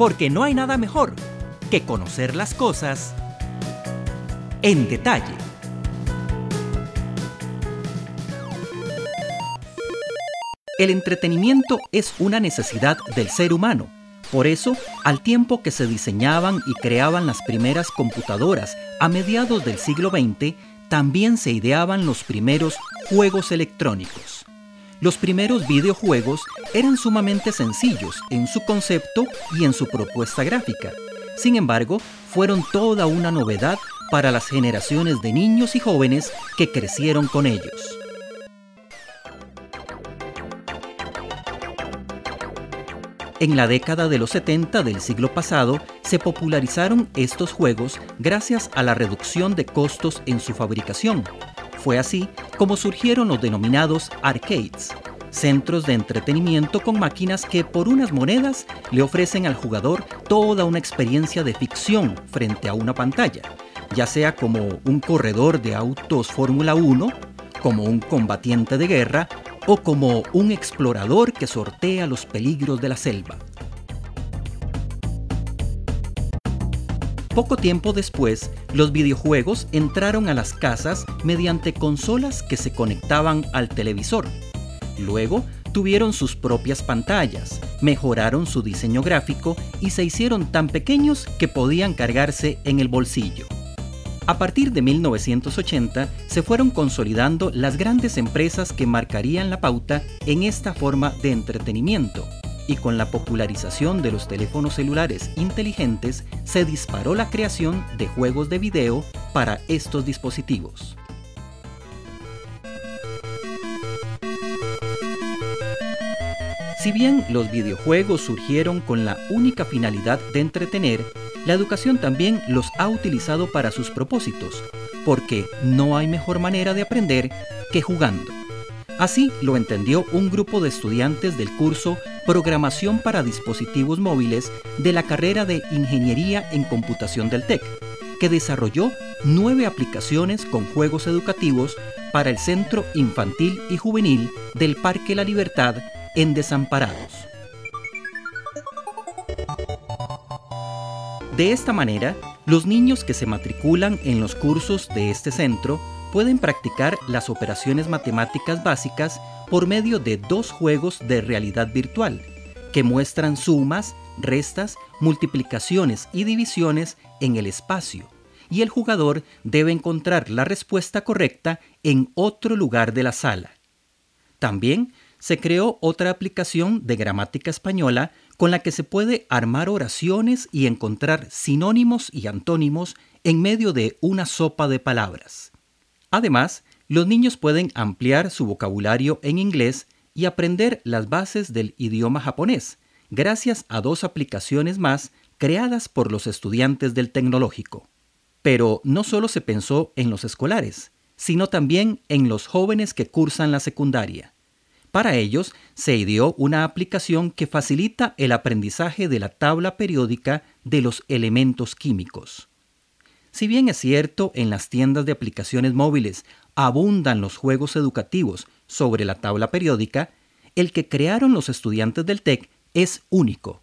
porque no hay nada mejor que conocer las cosas en detalle. El entretenimiento es una necesidad del ser humano. Por eso, al tiempo que se diseñaban y creaban las primeras computadoras a mediados del siglo XX, también se ideaban los primeros juegos electrónicos. Los primeros videojuegos eran sumamente sencillos en su concepto y en su propuesta gráfica. Sin embargo, fueron toda una novedad para las generaciones de niños y jóvenes que crecieron con ellos. En la década de los 70 del siglo pasado se popularizaron estos juegos gracias a la reducción de costos en su fabricación. Fue así como surgieron los denominados arcades, centros de entretenimiento con máquinas que por unas monedas le ofrecen al jugador toda una experiencia de ficción frente a una pantalla, ya sea como un corredor de autos Fórmula 1, como un combatiente de guerra o como un explorador que sortea los peligros de la selva. Poco tiempo después, los videojuegos entraron a las casas mediante consolas que se conectaban al televisor. Luego, tuvieron sus propias pantallas, mejoraron su diseño gráfico y se hicieron tan pequeños que podían cargarse en el bolsillo. A partir de 1980 se fueron consolidando las grandes empresas que marcarían la pauta en esta forma de entretenimiento, y con la popularización de los teléfonos celulares inteligentes se disparó la creación de juegos de video para estos dispositivos. Si bien los videojuegos surgieron con la única finalidad de entretener, la educación también los ha utilizado para sus propósitos, porque no hay mejor manera de aprender que jugando. Así lo entendió un grupo de estudiantes del curso Programación para Dispositivos Móviles de la carrera de Ingeniería en Computación del TEC, que desarrolló nueve aplicaciones con juegos educativos para el Centro Infantil y Juvenil del Parque La Libertad en Desamparados. De esta manera, los niños que se matriculan en los cursos de este centro pueden practicar las operaciones matemáticas básicas por medio de dos juegos de realidad virtual, que muestran sumas, restas, multiplicaciones y divisiones en el espacio, y el jugador debe encontrar la respuesta correcta en otro lugar de la sala. También se creó otra aplicación de gramática española con la que se puede armar oraciones y encontrar sinónimos y antónimos en medio de una sopa de palabras. Además, los niños pueden ampliar su vocabulario en inglés y aprender las bases del idioma japonés, gracias a dos aplicaciones más creadas por los estudiantes del tecnológico. Pero no solo se pensó en los escolares, sino también en los jóvenes que cursan la secundaria. Para ellos se ideó una aplicación que facilita el aprendizaje de la tabla periódica de los elementos químicos. Si bien es cierto, en las tiendas de aplicaciones móviles abundan los juegos educativos sobre la tabla periódica, el que crearon los estudiantes del TEC es único.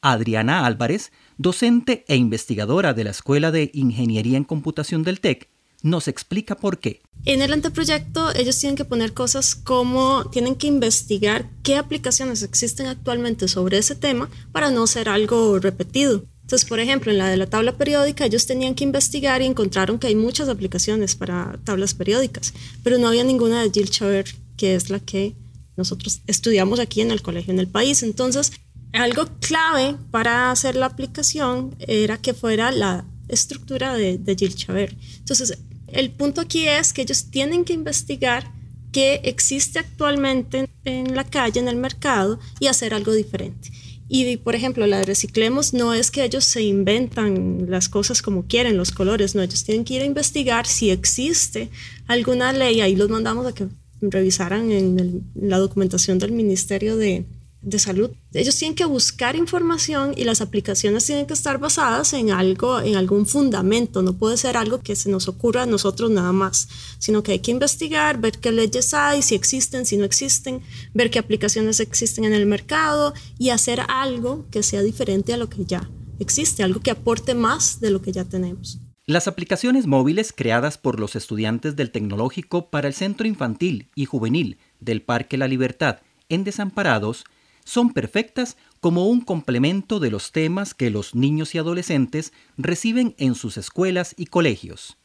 Adriana Álvarez, docente e investigadora de la Escuela de Ingeniería en Computación del TEC, nos explica por qué. En el anteproyecto ellos tienen que poner cosas como tienen que investigar qué aplicaciones existen actualmente sobre ese tema para no ser algo repetido. Entonces, por ejemplo, en la de la tabla periódica, ellos tenían que investigar y encontraron que hay muchas aplicaciones para tablas periódicas, pero no había ninguna de Jill Chaver, que es la que nosotros estudiamos aquí en el colegio en el país. Entonces, algo clave para hacer la aplicación era que fuera la estructura de, de Jill Chaver. Entonces, el punto aquí es que ellos tienen que investigar qué existe actualmente en la calle, en el mercado, y hacer algo diferente. Y por ejemplo, la de reciclemos no es que ellos se inventan las cosas como quieren, los colores, no, ellos tienen que ir a investigar si existe alguna ley, ahí los mandamos a que revisaran en, la documentación del Ministerio de de salud. Ellos tienen que buscar información y las aplicaciones tienen que estar basadas en algo, en algún fundamento. No puede ser algo que se nos ocurra a nosotros nada más, sino que hay que investigar, ver qué leyes hay, si existen, si no existen, ver qué aplicaciones existen en el mercado y hacer algo que sea diferente a lo que ya existe, algo que aporte más de lo que ya tenemos. Las aplicaciones móviles creadas por los estudiantes del tecnológico para el Centro Infantil y Juvenil del Parque La Libertad en Desamparados son perfectas como un complemento de los temas que los niños y adolescentes reciben en sus escuelas y colegios.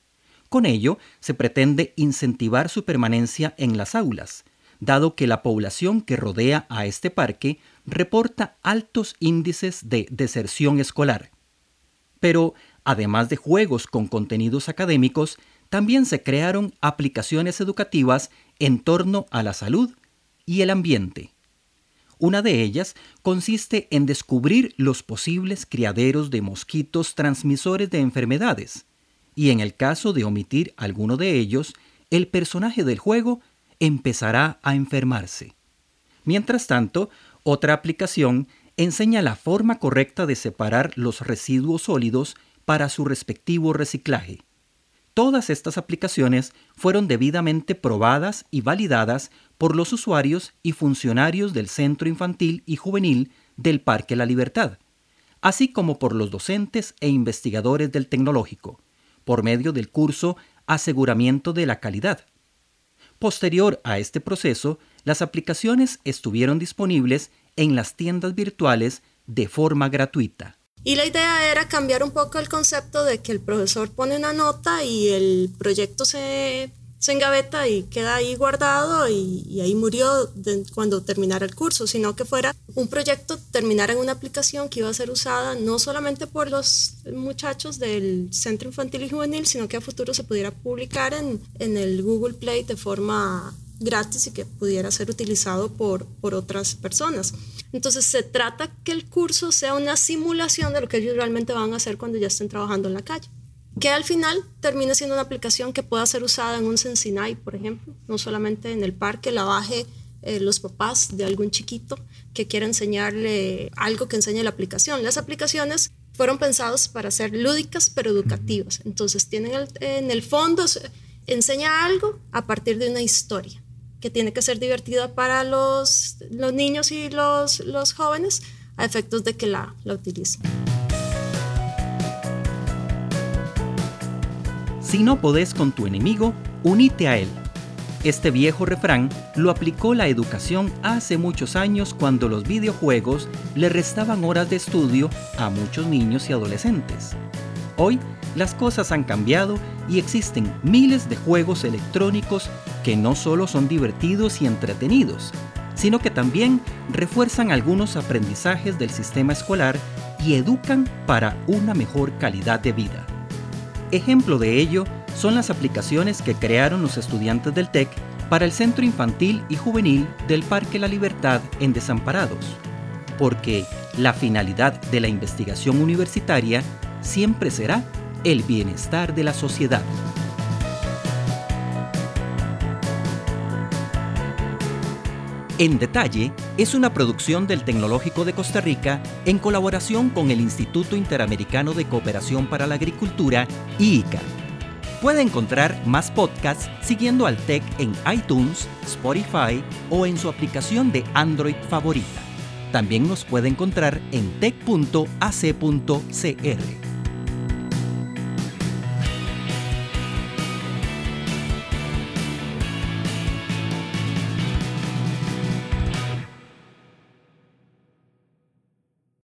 Con ello, se pretende incentivar su permanencia en las aulas, dado que la población que rodea a este parque reporta altos índices de deserción escolar. Pero Además de juegos con contenidos académicos, también se crearon aplicaciones educativas en torno a la salud y el ambiente. Una de ellas consiste en descubrir los posibles criaderos de mosquitos transmisores de enfermedades, y en el caso de omitir alguno de ellos, el personaje del juego empezará a enfermarse. Mientras tanto, otra aplicación enseña la forma correcta de separar los residuos sólidos para su respectivo reciclaje. Todas estas aplicaciones fueron debidamente probadas y validadas por los usuarios y funcionarios del Centro Infantil y Juvenil del Parque La Libertad, así como por los docentes e investigadores del tecnológico, por medio del curso Aseguramiento de la Calidad. Posterior a este proceso, las aplicaciones estuvieron disponibles en las tiendas virtuales de forma gratuita. Y la idea era cambiar un poco el concepto de que el profesor pone una nota y el proyecto se, se engaveta y queda ahí guardado y, ahí murió cuando terminara el curso, sino que fuera un proyecto, terminara en una aplicación que iba a ser usada no solamente por los muchachos del Centro Infantil y Juvenil, sino que a futuro se pudiera publicar en, en el Google Play de forma gratis y que pudiera ser utilizado por, por otras personas. Entonces se trata que el curso sea una simulación de lo que ellos realmente van a hacer cuando ya estén trabajando en la calle. Que al final termine siendo una aplicación que pueda ser usada en un Sensinay, por ejemplo, no solamente en el parque, la baje eh, los papás de algún chiquito que quiera enseñarle algo que enseñe la aplicación. Las aplicaciones fueron pensadas para ser lúdicas pero educativas. Entonces tienen en el fondo, enseña algo a partir de una historia que tiene que ser divertida para los, los niños y los, los, jóvenes a efectos de que la, la utilicen. Si no podés con tu enemigo, unite a él. Este viejo refrán lo aplicó la educación hace muchos años cuando los videojuegos le restaban horas de estudio a muchos niños y adolescentes. Hoy las cosas han cambiado y existen miles de juegos electrónicos que no solo son divertidos y entretenidos, sino que también refuerzan algunos aprendizajes del sistema escolar y educan para una mejor calidad de vida. Ejemplo de ello son las aplicaciones que crearon los estudiantes del TEC para el Centro Infantil y Juvenil del Parque La Libertad en Desamparados, porque la finalidad de la investigación universitaria siempre será el bienestar de la sociedad. En Detalle es una producción del Tecnológico de Costa Rica en colaboración con el Instituto Interamericano de Cooperación para la Agricultura, IICA. Puede encontrar más podcasts siguiendo al TEC en iTunes, Spotify o en su aplicación de Android favorita. También nos puede encontrar en tech.ac.cr.